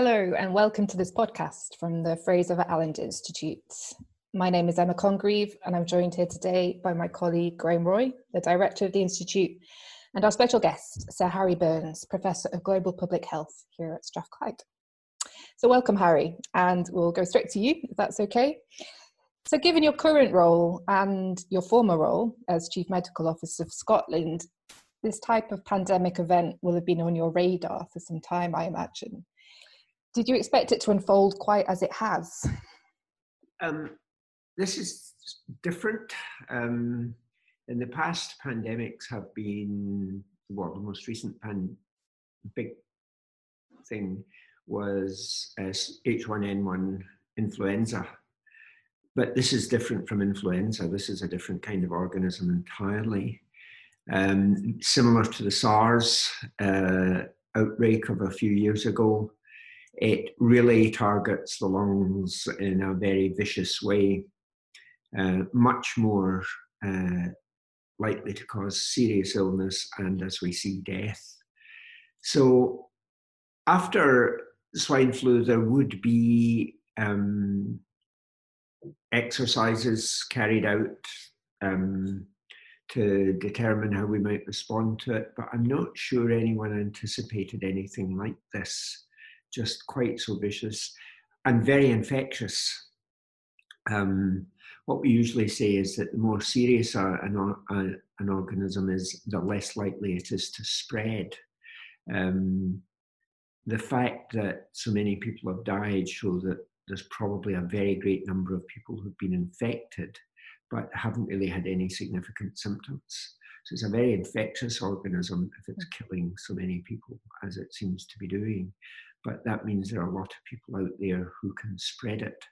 Hello, and welcome to this podcast from the Fraser Allander Institute. My name is Emma Congreve, and I'm joined here today by my colleague Graeme Roy, the director of the Institute, and our special guest, Sir Harry Burns, Professor of Global Public Health here at Strathclyde. So, welcome, Harry, and we'll go straight to you, if that's okay. So, given your current role and your former role as Chief Medical Officer of Scotland, this type of pandemic event will have been on your radar for some time, I imagine. Did you expect it to unfold quite as it has? Um, this is different. Um, in the past, pandemics have been, well, the most recent pan, big thing was uh, H1N1 influenza. But this is different from influenza. This is a different kind of organism entirely. Um, similar to the SARS uh, outbreak of a few years ago, it really targets the lungs in a very vicious way, uh, much more uh, likely to cause serious illness and, as we see, death. So, after swine flu, there would be um, exercises carried out um, to determine how we might respond to it, but I'm not sure anyone anticipated anything like this just quite so vicious and very infectious. Um, what we usually say is that the more serious an, an, organism is, the less likely it is to spread. Um, the fact that so many people have died show that there's probably a very great number of people who've been infected but haven't really had any significant symptoms. So it's a very infectious organism if it's killing so many people as it seems to be doing but that means there are a lot of people out there who can spread it.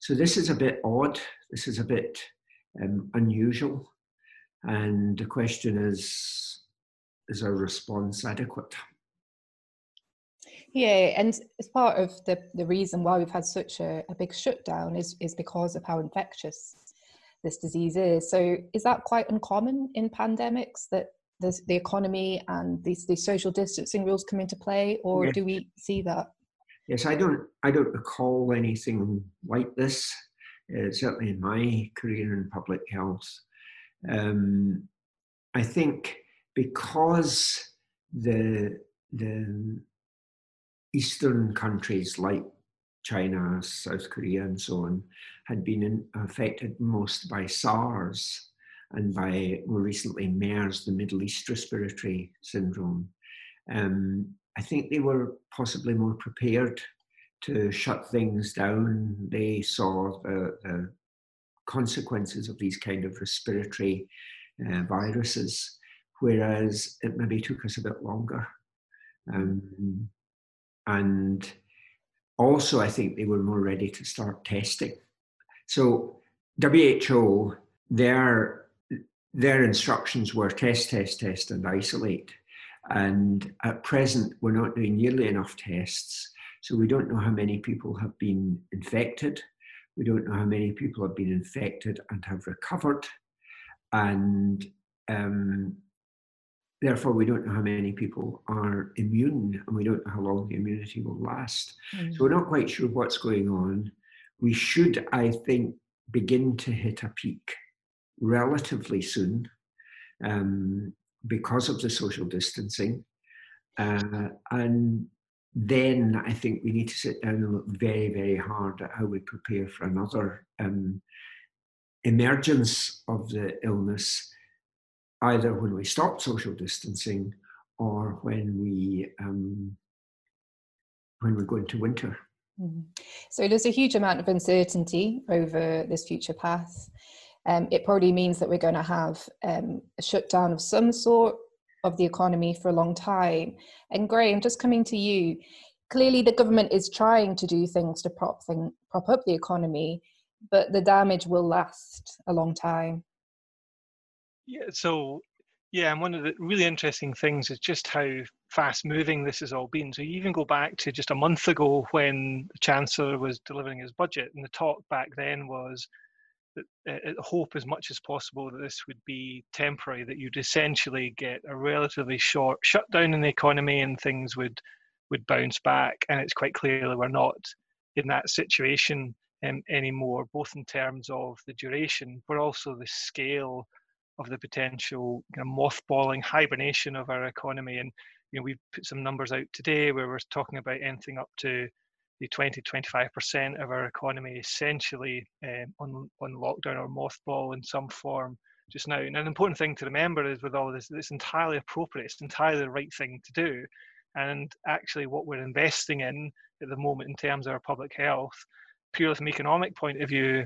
So this is a bit odd. This is a bit um, unusual. And the question is is our response adequate? Yeah, and as part of the, the reason why we've had such a, a big shutdown is, is because of how infectious this disease is. So, is that quite uncommon in pandemics that the, the economy and these, these social distancing rules come into play, or yes. do we see that? Yes, I don't. I don't recall anything like this. Uh, certainly in my career in public health, um, I think because the the eastern countries like China, South Korea, and so on had been in, affected most by SARS and by more recently MERS, the Middle East Respiratory Syndrome. Um, I think they were possibly more prepared to shut things down. They saw the, the consequences of these kind of respiratory uh, viruses, whereas it maybe took us a bit longer. Um, and also, I think they were more ready to start testing. So, WHO, their their instructions were test, test, test, and isolate. And at present, we're not doing nearly enough tests. So we don't know how many people have been infected. We don't know how many people have been infected and have recovered. And um, therefore, we don't know how many people are immune and we don't know how long the immunity will last. Mm-hmm. So we're not quite sure what's going on. We should, I think, begin to hit a peak relatively soon um, because of the social distancing. Uh, and then I think we need to sit down and look very, very hard at how we prepare for another um, emergence of the illness, either when we stop social distancing or when we um, when we go into winter. Mm-hmm. So there's a huge amount of uncertainty over this future path um, it probably means that we're going to have um, a shutdown of some sort of the economy for a long time. And Graeme, just coming to you, clearly the government is trying to do things to prop thing, prop up the economy, but the damage will last a long time. Yeah, so yeah, and one of the really interesting things is just how fast moving this has all been. So you even go back to just a month ago when the Chancellor was delivering his budget, and the talk back then was uh, hope as much as possible that this would be temporary, that you'd essentially get a relatively short shutdown in the economy and things would would bounce back. And it's quite clear that we're not in that situation um, anymore, both in terms of the duration, but also the scale of the potential mothballing hibernation of our economy. And you know, we've put some numbers out today where we're talking about anything up to the 20 25% of our economy essentially um, on, on lockdown or mothball in some form just now. And an important thing to remember is with all this, it's entirely appropriate, it's entirely the right thing to do. And actually, what we're investing in at the moment in terms of our public health, purely from an economic point of view,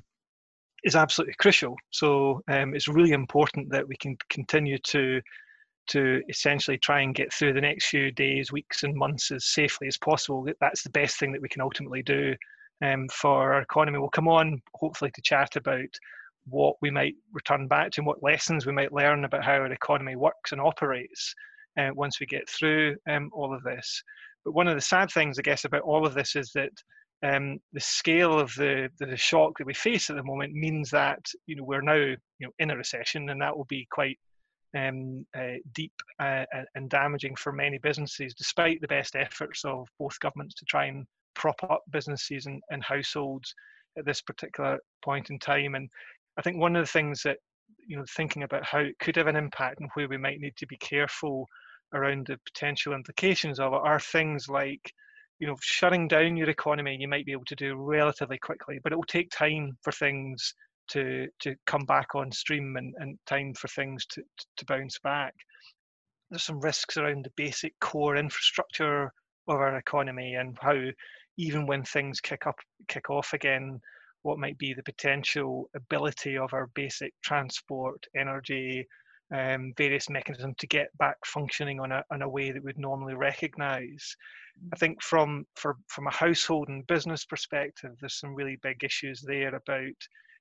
is absolutely crucial. So um, it's really important that we can continue to to essentially try and get through the next few days, weeks, and months as safely as possible. That's the best thing that we can ultimately do um, for our economy. We'll come on hopefully to chat about what we might return back to and what lessons we might learn about how our economy works and operates uh, once we get through um, all of this. But one of the sad things, I guess, about all of this is that um, the scale of the, the shock that we face at the moment means that you know we're now you know in a recession, and that will be quite um, uh, deep uh, and damaging for many businesses, despite the best efforts of both governments to try and prop up businesses and, and households at this particular point in time. And I think one of the things that you know thinking about how it could have an impact and where we might need to be careful around the potential implications of it are things like you know shutting down your economy you might be able to do relatively quickly but it will take time for things to to come back on stream and, and time for things to, to bounce back. There's some risks around the basic core infrastructure of our economy and how even when things kick up kick off again what might be the potential ability of our basic transport, energy, um, various mechanisms to get back functioning on a, on a way that we'd normally recognize. I think from, for, from a household and business perspective, there's some really big issues there about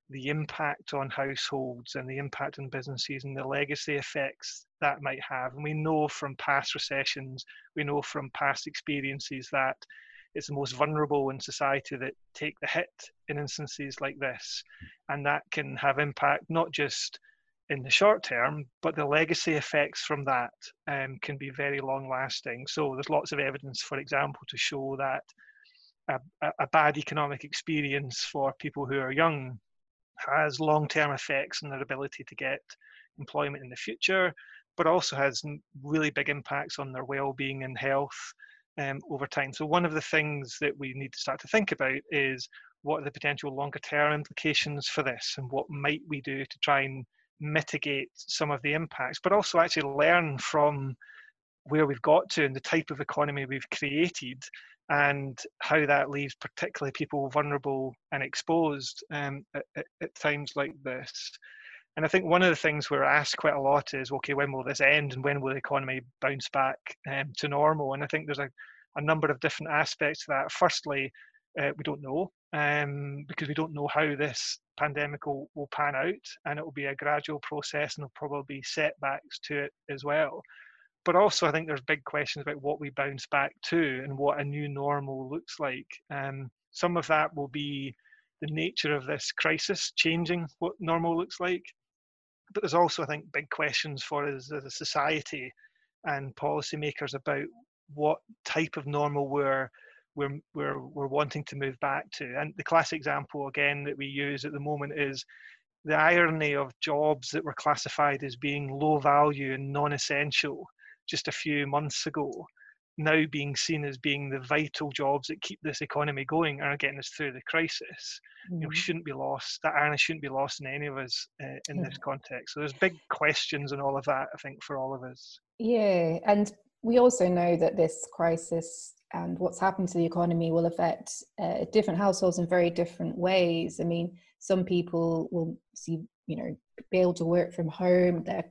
the impact on households and the impact on businesses and the legacy effects that might have. And we know from past recessions, we know from past experiences that it's the most vulnerable in society that take the hit in instances like this. And that can have impact not just in the short term, but the legacy effects from that um, can be very long lasting. So there's lots of evidence, for example, to show that a, a bad economic experience for people who are young has long term effects on their ability to get employment in the future, but also has really big impacts on their well being and health um, over time. So one of the things that we need to start to think about is what are the potential longer term implications for this and what might we do to try and mitigate some of the impacts, but also actually learn from where we've got to and the type of economy we've created and how that leaves particularly people vulnerable and exposed um, at, at, times like this. And I think one of the things we're asked quite a lot is, okay, when will this end and when will the economy bounce back um, to normal? And I think there's a, a number of different aspects to that. Firstly, uh, we don't know um, because we don't know how this pandemic will, will pan out, and it will be a gradual process, and there'll probably be setbacks to it as well. But also, I think there's big questions about what we bounce back to and what a new normal looks like. Um, some of that will be the nature of this crisis changing what normal looks like but there's also, I think, big questions for us as a society and policymakers about what type of normal we're we're, we're, we're wanting to move back to. And the classic example, again, that we use at the moment is the irony of jobs that were classified as being low value and non essential just a few months ago now being seen as being the vital jobs that keep this economy going and are getting us through the crisis. Mm. You know, mm-hmm. shouldn't be lost. That irony shouldn't be lost in any of us uh, in yeah. this context. So there's big questions and all of that, I think, for all of us. Yeah, and we also know that this crisis and what's happened to the economy will affect uh, different households in very different ways. I mean, some people will see, you know, be able to work from home. Their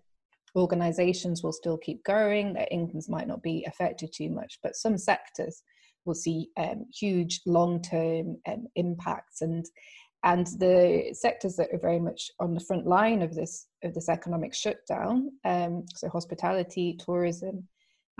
organizations will still keep going, their incomes might not be affected too much, but some sectors will see um, huge long-term um, impacts and and the sectors that are very much on the front line of this of this economic shutdown, um, so hospitality, tourism,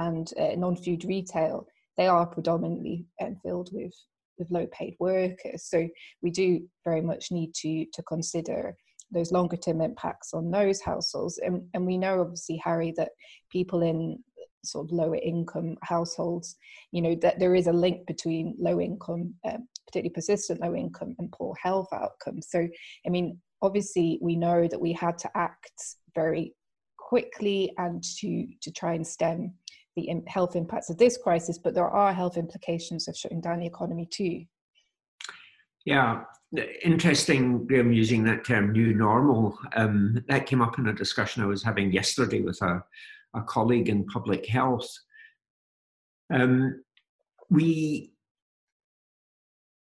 and uh, non-food retail, they are predominantly um, filled with with low-paid workers. So we do very much need to to consider those longer term impacts on those households. And, and we know, obviously, Harry, that people in sort of lower income households, you know, that there is a link between low income, um, particularly persistent low income, and poor health outcomes. So, I mean, obviously, we know that we had to act very quickly and to to try and stem the health impacts of this crisis, but there are health implications of shutting down the economy too. Yeah, interesting, Graeme, using that term new normal. Um, that came up in a discussion I was having yesterday with a, a colleague in public health. Um, we,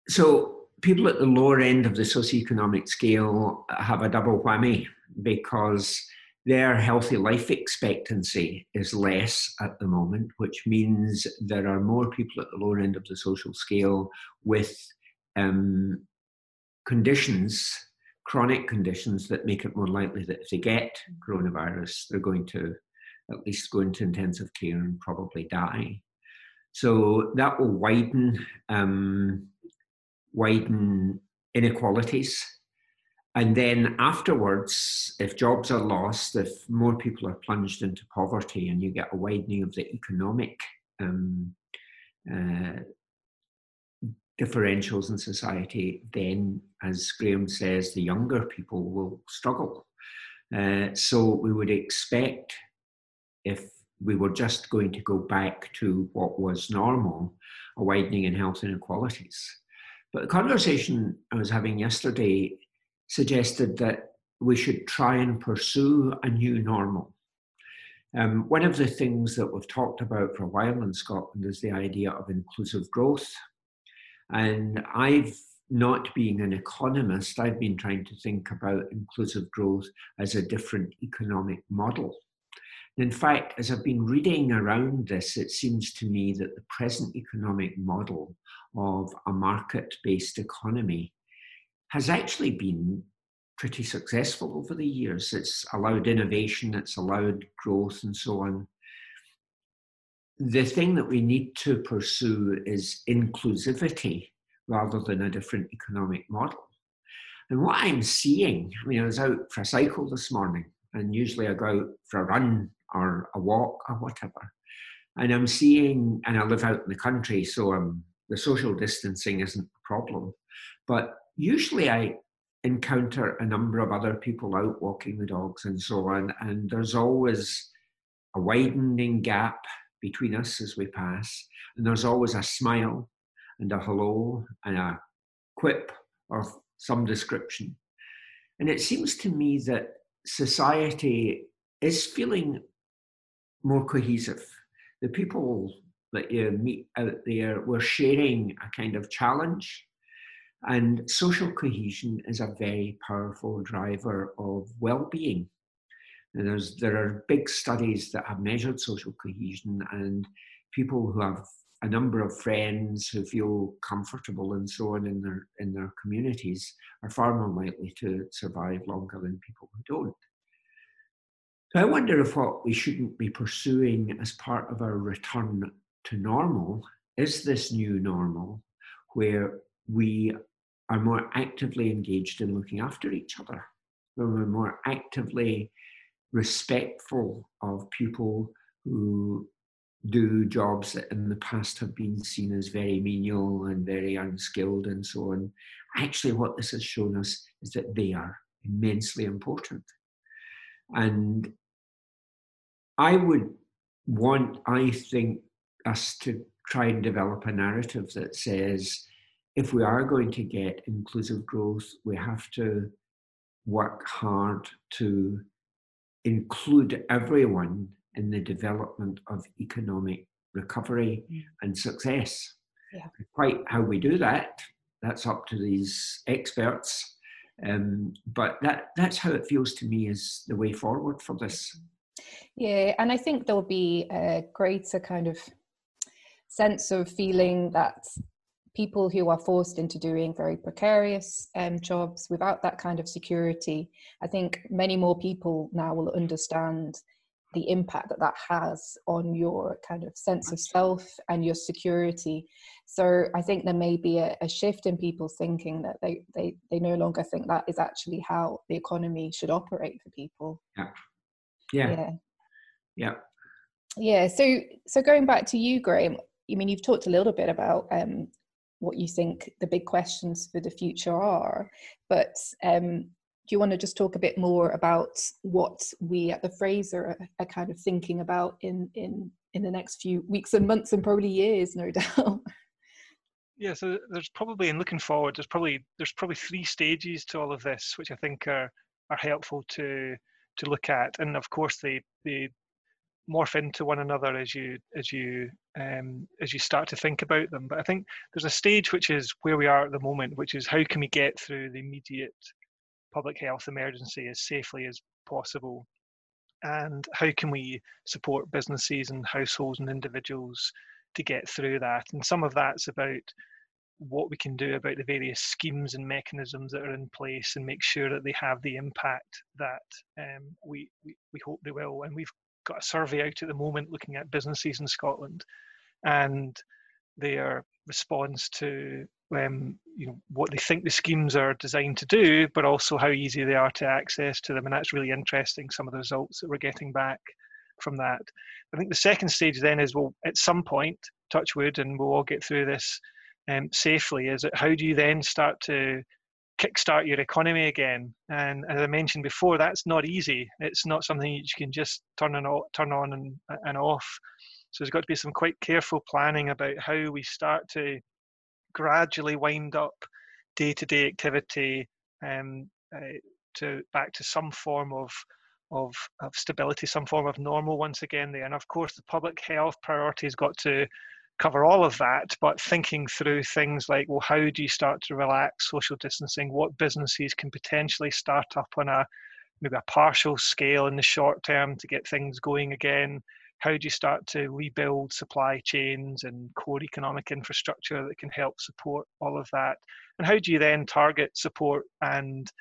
so people at the lower end of the socioeconomic scale have a double whammy because their healthy life expectancy is less at the moment, which means there are more people at the lower end of the social scale with um, conditions, chronic conditions that make it more likely that if they get coronavirus, they're going to at least go into intensive care and probably die. So that will widen um, widen inequalities and then afterwards, if jobs are lost, if more people are plunged into poverty, and you get a widening of the economic um, uh, differentials in society, then, as Graeme says, the younger people will struggle. Uh, so we would expect if we were just going to go back to what was normal, a widening in health inequalities. But the conversation I was having yesterday suggested that we should try and pursue a new normal. Um, one of the things that we've talked about for a while in Scotland is the idea of inclusive growth. And I've, not being an economist, I've been trying to think about inclusive growth as a different economic model. In fact, as I've been reading around this, it seems to me that the present economic model of a market based economy has actually been pretty successful over the years. It's allowed innovation, it's allowed growth, and so on. The thing that we need to pursue is inclusivity rather than a different economic model. And what I'm seeing, I mean, I was out for a cycle this morning, and usually I go out for a run or a walk or whatever. And I'm seeing, and I live out in the country, so um, the social distancing isn't a problem. But usually I encounter a number of other people out walking the dogs and so on, and there's always a widening gap between us as we pass, and there's always a smile and a hello and a quip of some description. And it seems to me that society is feeling more cohesive. The people that you meet out there, we're sharing a kind of challenge and social cohesion is a very powerful driver of well-being. There are big studies that have measured social cohesion, and people who have a number of friends who feel comfortable and so on in their in their communities are far more likely to survive longer than people who don't. So I wonder if what we shouldn't be pursuing as part of our return to normal is this new normal where we are more actively engaged in looking after each other, where we're more actively respectful of people who do jobs that in the past have been seen as very menial and very unskilled and so on. Actually, what this has shown us is that they are immensely important. And I would want, I think, us to try and develop a narrative that says if we are going to get inclusive growth, we have to work hard to include everyone in the development of economic recovery mm. and success. Yeah. Quite how we do that, that's up to these experts. Um, but that that's how it feels to me is the way forward for this. Yeah, and I think there'll be a greater kind of sense of feeling that people who are forced into doing very precarious um, jobs without that kind of security. I think many more people now will understand the impact that that has on your kind of sense of self and your security. So I think there may be a, a shift in people thinking that they, they, they no longer think that is actually how the economy should operate for people. Yeah. Yeah. Yeah. yeah. Yeah. So so going back to you, Graeme. I mean, you've talked a little bit about um, what you think the big questions for the future are, but um, do you want to just talk a bit more about what we at the Fraser are, are kind of thinking about in in in the next few weeks and months and probably years, no doubt? Yeah, so there's probably, in looking forward, there's probably there's probably three stages to all of this, which I think are are helpful to to look at, and of course they they morph into one another as you as you um, as you start to think about them. But I think there's a stage which is where we are at the moment, which is how can we get through the immediate public health emergency as safely as possible, and how can we support businesses and households and individuals to get through that. And some of that's about what we can do about the various schemes and mechanisms that are in place and make sure that they have the impact that um, we, we, we hope they will. And we've got a survey out at the moment looking at businesses in Scotland and their response to um, you know what they think the schemes are designed to do, but also how easy they are to access to them. And that's really interesting. Some of the results that we're getting back from that. I think the second stage then is well, at some point, touch wood, and we'll all get through this um, safely. Is it how do you then start to kickstart your economy again? And as I mentioned before, that's not easy. It's not something you can just turn on, turn on and, and off. So there's got to be some quite careful planning about how we start to gradually wind up day-to-day activity um, uh, to back to some form of of, of stability, some form of normal once again there. And of course, the public health priority has got to cover all of that, but thinking through things like, well, how do you start to relax social distancing? What businesses can potentially start up on a maybe a partial scale in the short term to get things going again? How do you start to rebuild supply chains and core economic infrastructure that can help support all of that? And how do you then target support and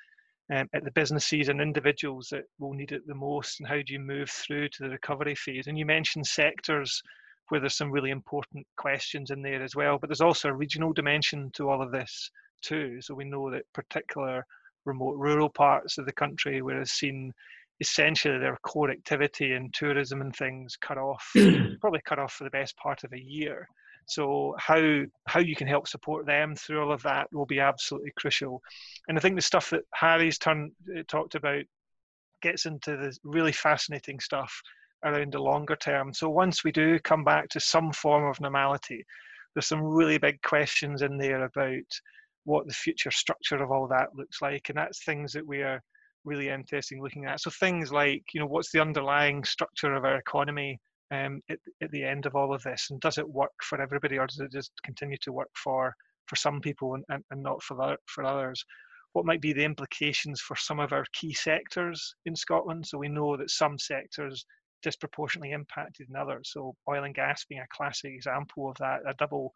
um, at the businesses and individuals that will need it the most and how do you move through to the recovery phase and you mentioned sectors where there's some really important questions in there as well but there's also a regional dimension to all of this too so we know that particular remote rural parts of the country where it's seen essentially their core activity and tourism and things cut off probably cut off for the best part of a year so how how you can help support them through all of that will be absolutely crucial. And I think the stuff that Harry's turn, uh, talked about gets into the really fascinating stuff around the longer term. So once we do come back to some form of normality, there's some really big questions in there about what the future structure of all that looks like, and that's things that we are really interested in looking at. So things like, you know, what's the underlying structure of our economy? um, at, at the end of all of this? And does it work for everybody, or does it just continue to work for for some people and, and, and not for other, for others? What might be the implications for some of our key sectors in Scotland? So we know that some sectors disproportionately impacted than others. So oil and gas being a classic example of that, a double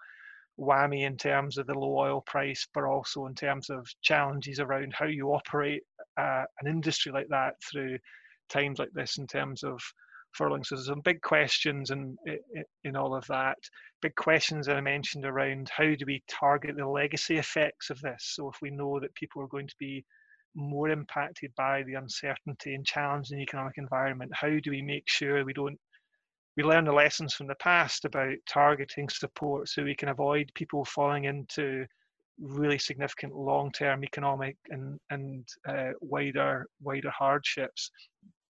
whammy in terms of the low oil price, but also in terms of challenges around how you operate uh, an industry like that through times like this in terms of furlough. So there's some big questions in, in all of that. Big questions that I mentioned around how do we target the legacy effects of this? So if we know that people are going to be more impacted by the uncertainty and challenge in the economic environment, how do we make sure we don't we learn the lessons from the past about targeting support so we can avoid people falling into really significant long-term economic and and uh, wider wider hardships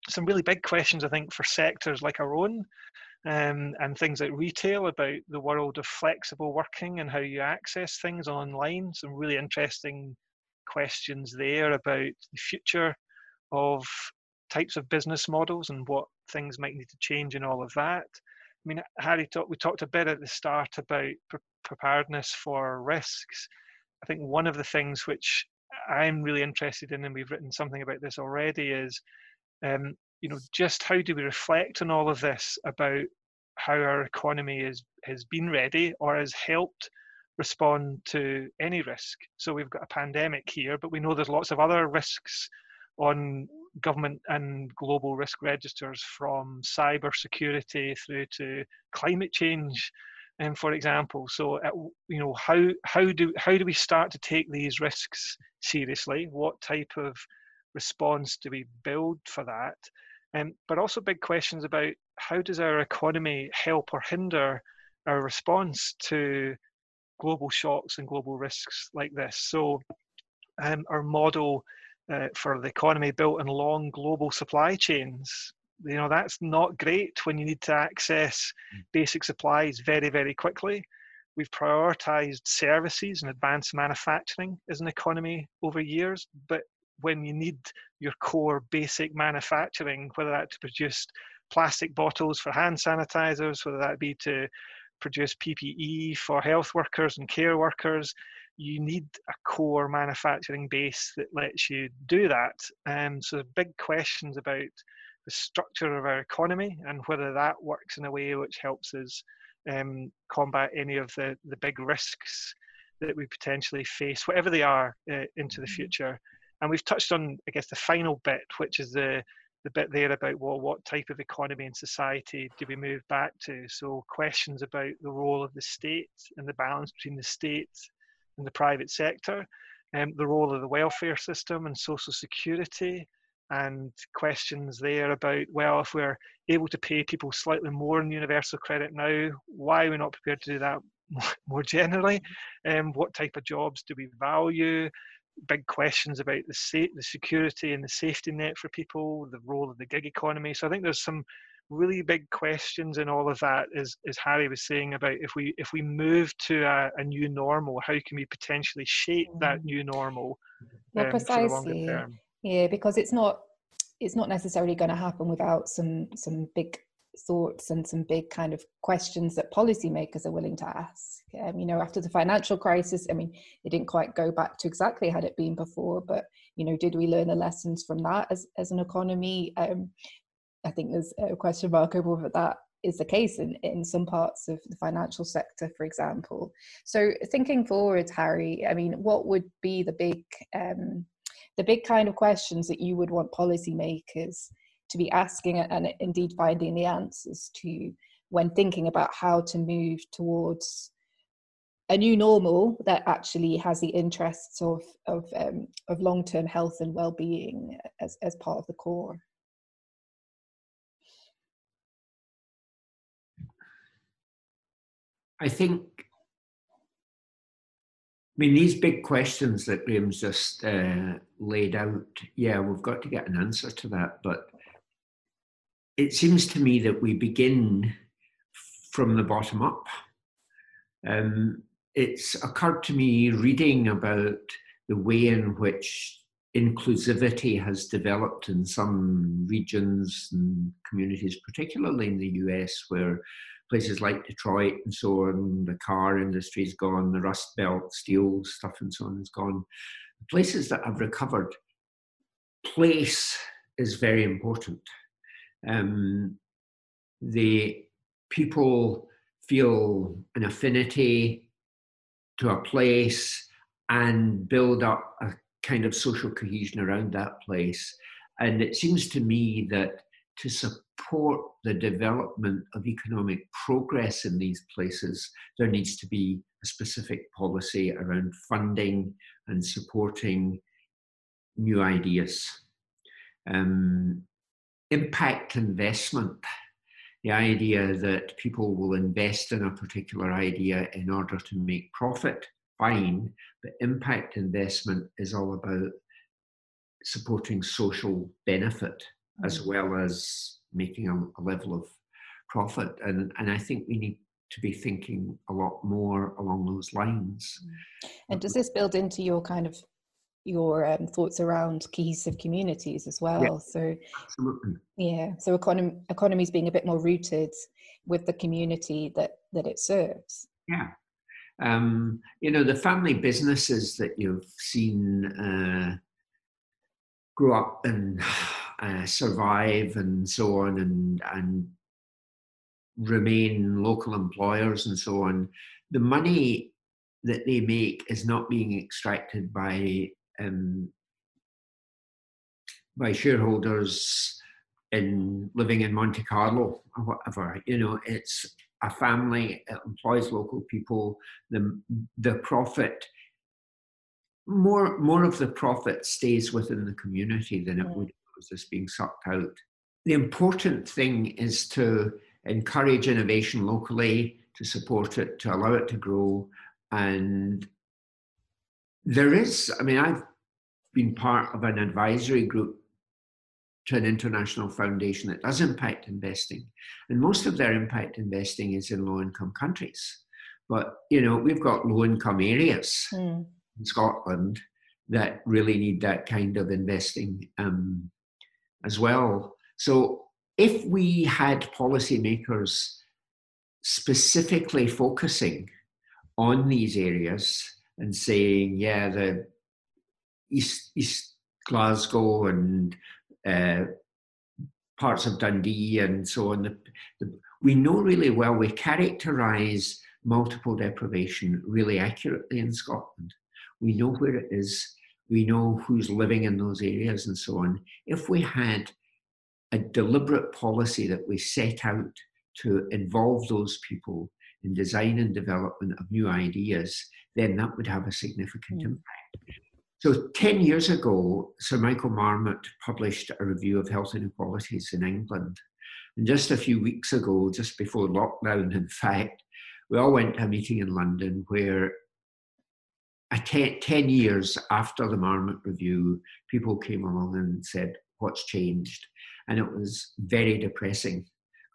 some really big questions, I think, for sectors like our own um, and things like retail about the world of flexible working and how you access things online. Some really interesting questions there about the future of types of business models and what things might need to change in all of that. I mean, Harry talked. We talked a bit at the start about pre- preparedness for risks. I think one of the things which I'm really interested in, and we've written something about this already, is um, you know, just how do we reflect on all of this about how our economy is, has been ready or has helped respond to any risk? So we've got a pandemic here, but we know there's lots of other risks on government and global risk registers from cyber security through to climate change um, for example so uh, you know how how do how do we start to take these risks seriously what type of response do we build for that? Um, but also big questions about how does our economy help or hinder our response to global shocks and global risks like this? So, um, our model uh, for the economy built on long global supply chains. You know, that's not great when you need to access mm. basic supplies very, very quickly. We've prioritized services and advanced manufacturing as an economy over years, but when you need your core basic manufacturing, whether that to produce plastic bottles for hand sanitizers, whether that be to produce PPE for health workers and care workers, you need a core manufacturing base that lets you do that. Um, so, big questions about the structure of our economy and whether that works in a way which helps us um, combat any of the, the big risks that we potentially face, whatever they are, uh, into the mm-hmm. future. And we've touched on, I guess, the final bit, which is the the bit there about well, what type of economy and society do we move back to? So questions about the role of the state and the balance between the state and the private sector, um, the role of the welfare system and social security, and questions there about well, if we're able to pay people slightly more in universal credit now, why are we not prepared to do that more generally? Um, what type of jobs do we value? Big questions about the sa- the security and the safety net for people, the role of the gig economy. So I think there's some really big questions in all of that as, as harry was saying about if we if we move to a, a new normal how can we potentially shape that mm. new normal yeah um, precisely yeah because it's not it's not necessarily going to happen without some some big thoughts and some big kind of questions that policymakers are willing to ask. Um, you know, after the financial crisis, I mean, it didn't quite go back to exactly had it been before, but you know, did we learn the lessons from that as as an economy? Um, I think there's a question mark over whether that is the case in, in some parts of the financial sector, for example. So thinking forward, Harry, I mean, what would be the big um, the big kind of questions that you would want policymakers to be asking and indeed finding the answers to when thinking about how to move towards a new normal that actually has the interests of of, um, of long term health and well being as as part of the core. I think, I mean, these big questions that Graeme's just uh, laid out, yeah, we've got to get an answer to that. But it seems to me that we begin from the bottom up. Um, it's occurred to me reading about the way in which inclusivity has developed in some regions and communities, particularly in the US, where places like Detroit and so on, the car industry's gone, the Rust Belt, steel stuff and so on is gone. Places that have recovered, place is very important. Um, the people feel an affinity to a place and build up a kind of social cohesion around that place. And it seems to me that to support the development of economic progress in these places, there needs to be a specific policy around funding and supporting new ideas. Um, impact investment, the idea that people will invest in a particular idea in order to make profit, fine, but impact investment is all about supporting social benefit as mm. well as making a, a level of profit. And, and I think we need to be thinking a lot more along those lines. Mm. And does this build into your kind of your um, thoughts around cohesive communities as well? Yeah, so absolutely. Yeah. So economy economies being a bit more rooted with the community that that it serves. Yeah. Um, you know the family businesses that you've seen uh, grow up and uh, survive and so on and and remain local employers and so on the money that they make is not being extracted by um, by shareholders in living in Monte Carlo or whatever. You know, it's a family, it employs local people. The the profit more more of the profit stays within the community than it would if it was just being sucked out. the important thing is to encourage innovation locally, to support it, to allow it to grow. And there is, I mean, I've been part of an advisory group to an international foundation that does impact investing. And most of their impact investing is in low income countries. But, you know, we've got low income areas mm. in Scotland that really need that kind of investing um, as well. So if we had policymakers specifically focusing on these areas and saying, yeah, the East, East Glasgow and uh, parts of Dundee and so on, the, the, we know really well, we characterize multiple deprivation really accurately in Scotland. We know where it is, we know who's living in those areas and so on. If we had a deliberate policy that we set out to involve those people in design and development of new ideas, then that would have a significant mm. impact. So, 10 years ago, Sir Michael Marmot published a review of health inequalities in England. And just a few weeks ago, just before lockdown, in fact, we all went to a meeting in London where ten, 10 years after the Marmot review, people came along and said, What's changed? And it was very depressing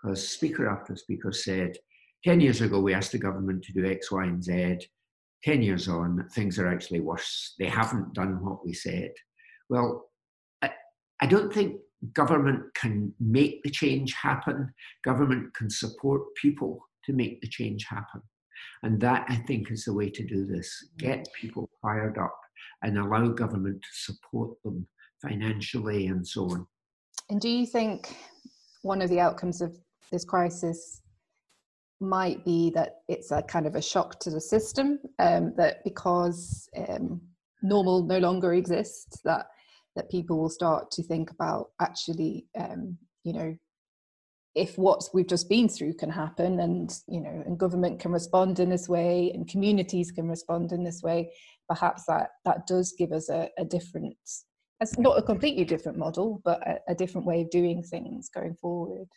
because speaker after speaker said, 10 years ago, we asked the government to do X, Y, and Z. 10 years on, things are actually worse. They haven't done what we said. Well, I, I don't think government can make the change happen. Government can support people to make the change happen. And that, I think, is the way to do this. Get people fired up and allow government to support them financially and so on. And do you think one of the outcomes of this crisis might be that it's a kind of a shock to the system um, that because um, normal no longer exists that that people will start to think about actually um, you know if what we've just been through can happen and you know and government can respond in this way and communities can respond in this way perhaps that that does give us a, a different it's not a completely different model but a, a different way of doing things going forward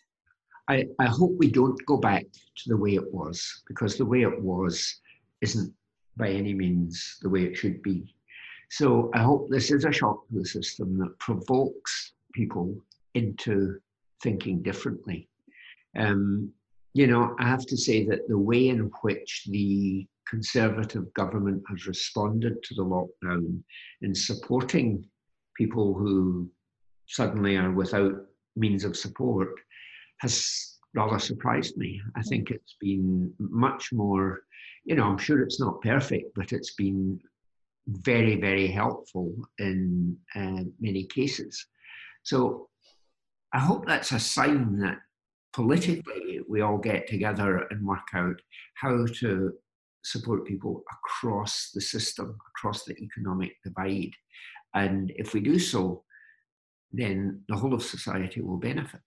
I, I hope we don't go back to the way it was because the way it was isn't by any means the way it should be. So I hope this is a shock to the system that provokes people into thinking differently. Um, you know, I have to say that the way in which the Conservative government has responded to the lockdown in supporting people who suddenly are without means of support has rather surprised me. I think it's been much more, you know, I'm sure it's not perfect, but it's been very, very helpful in uh, many cases. So I hope that's a sign that politically we all get together and work out how to support people across the system, across the economic divide. And if we do so, then the whole of society will benefit.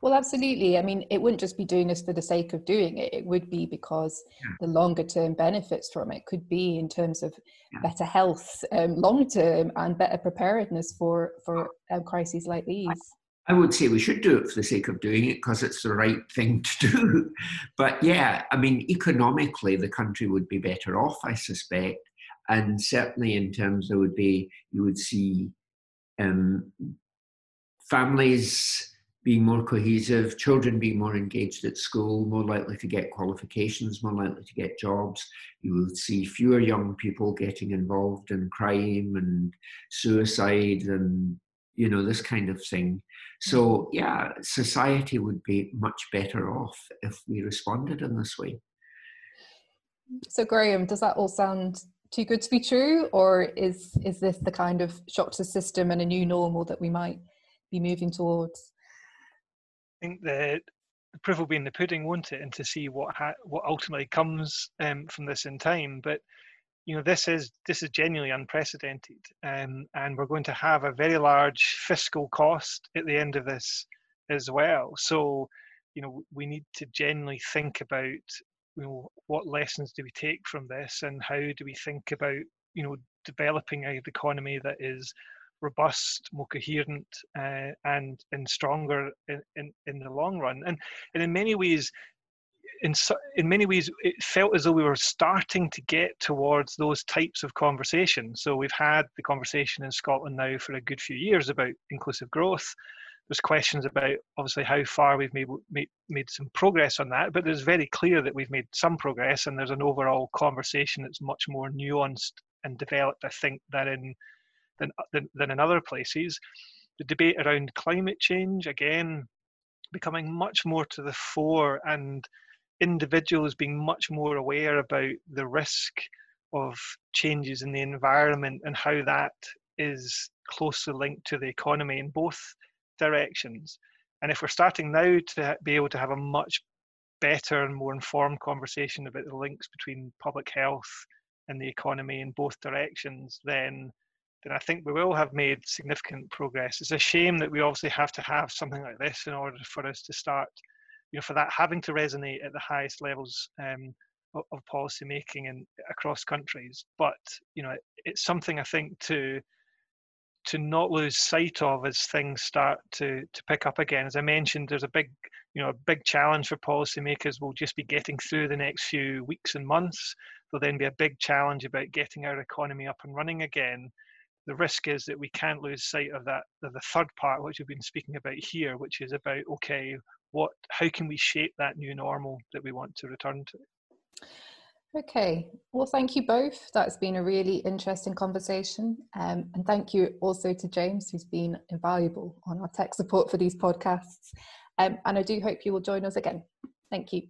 Well, absolutely. I mean, it wouldn't just be doing this for the sake of doing it. It would be because yeah. the longer term benefits from it could be in terms of yeah. better health, um, long term, and better preparedness for for um, crises like these. I would say we should do it for the sake of doing it because it's the right thing to do. But yeah, I mean, economically, the country would be better off, I suspect. And certainly in terms there would be, you would see um, families being more cohesive, children being more engaged at school, more likely to get qualifications, more likely to get jobs. You will see fewer young people getting involved in crime and suicide and you know this kind of thing. So mm-hmm. yeah, society would be much better off if we responded in this way. So Graeme, does that all sound too good to be true, or is is this the kind of shock to the system and a new normal that we might be moving towards? I think the, the proof will be in the pudding, won't it? And to see what ha- what ultimately comes um, from this in time. But you know, this is this is genuinely unprecedented, um, and we're going to have a very large fiscal cost at the end of this as well. So, you know, we need to genuinely think about you know what lessons do we take from this, and how do we think about you know developing an economy that is robust, more coherent, uh, and and stronger in, in, in the long run. And and in many ways, in in many ways, it felt as though we were starting to get towards those types of conversations. So we've had the conversation in Scotland now for a good few years about inclusive growth. There's questions about obviously how far we've made, made made some progress on that, but it's very clear that we've made some progress, and there's an overall conversation that's much more nuanced and developed, I think, than in than, uh, than, than in other places. The debate around climate change, again, becoming much more to the fore and individuals being much more aware about the risk of changes in the environment and how that is closely linked to the economy in both directions. And if we're starting now to be able to have a much better and more informed conversation about the links between public health and the economy in both directions, then then I think we will have made significant progress. It's a shame that we obviously have to have something like this in order for us to start, you know, for that having to resonate at the highest levels um, of, policy making and across countries. But you know, it, it's something I think to to not lose sight of as things start to to pick up again. As I mentioned, there's a big you know a big challenge for policymakers We'll just be getting through the next few weeks and months. There'll then be a big challenge about getting our economy up and running again the risk is that we can't lose sight of that of the third part which we've been speaking about here which is about okay what how can we shape that new normal that we want to return to? Okay. Well thank you both. That's been a really interesting conversation. Um, and thank you also to james who's been invaluable on our tech support for these podcasts. Um, and i do hope you will join us again. Thank you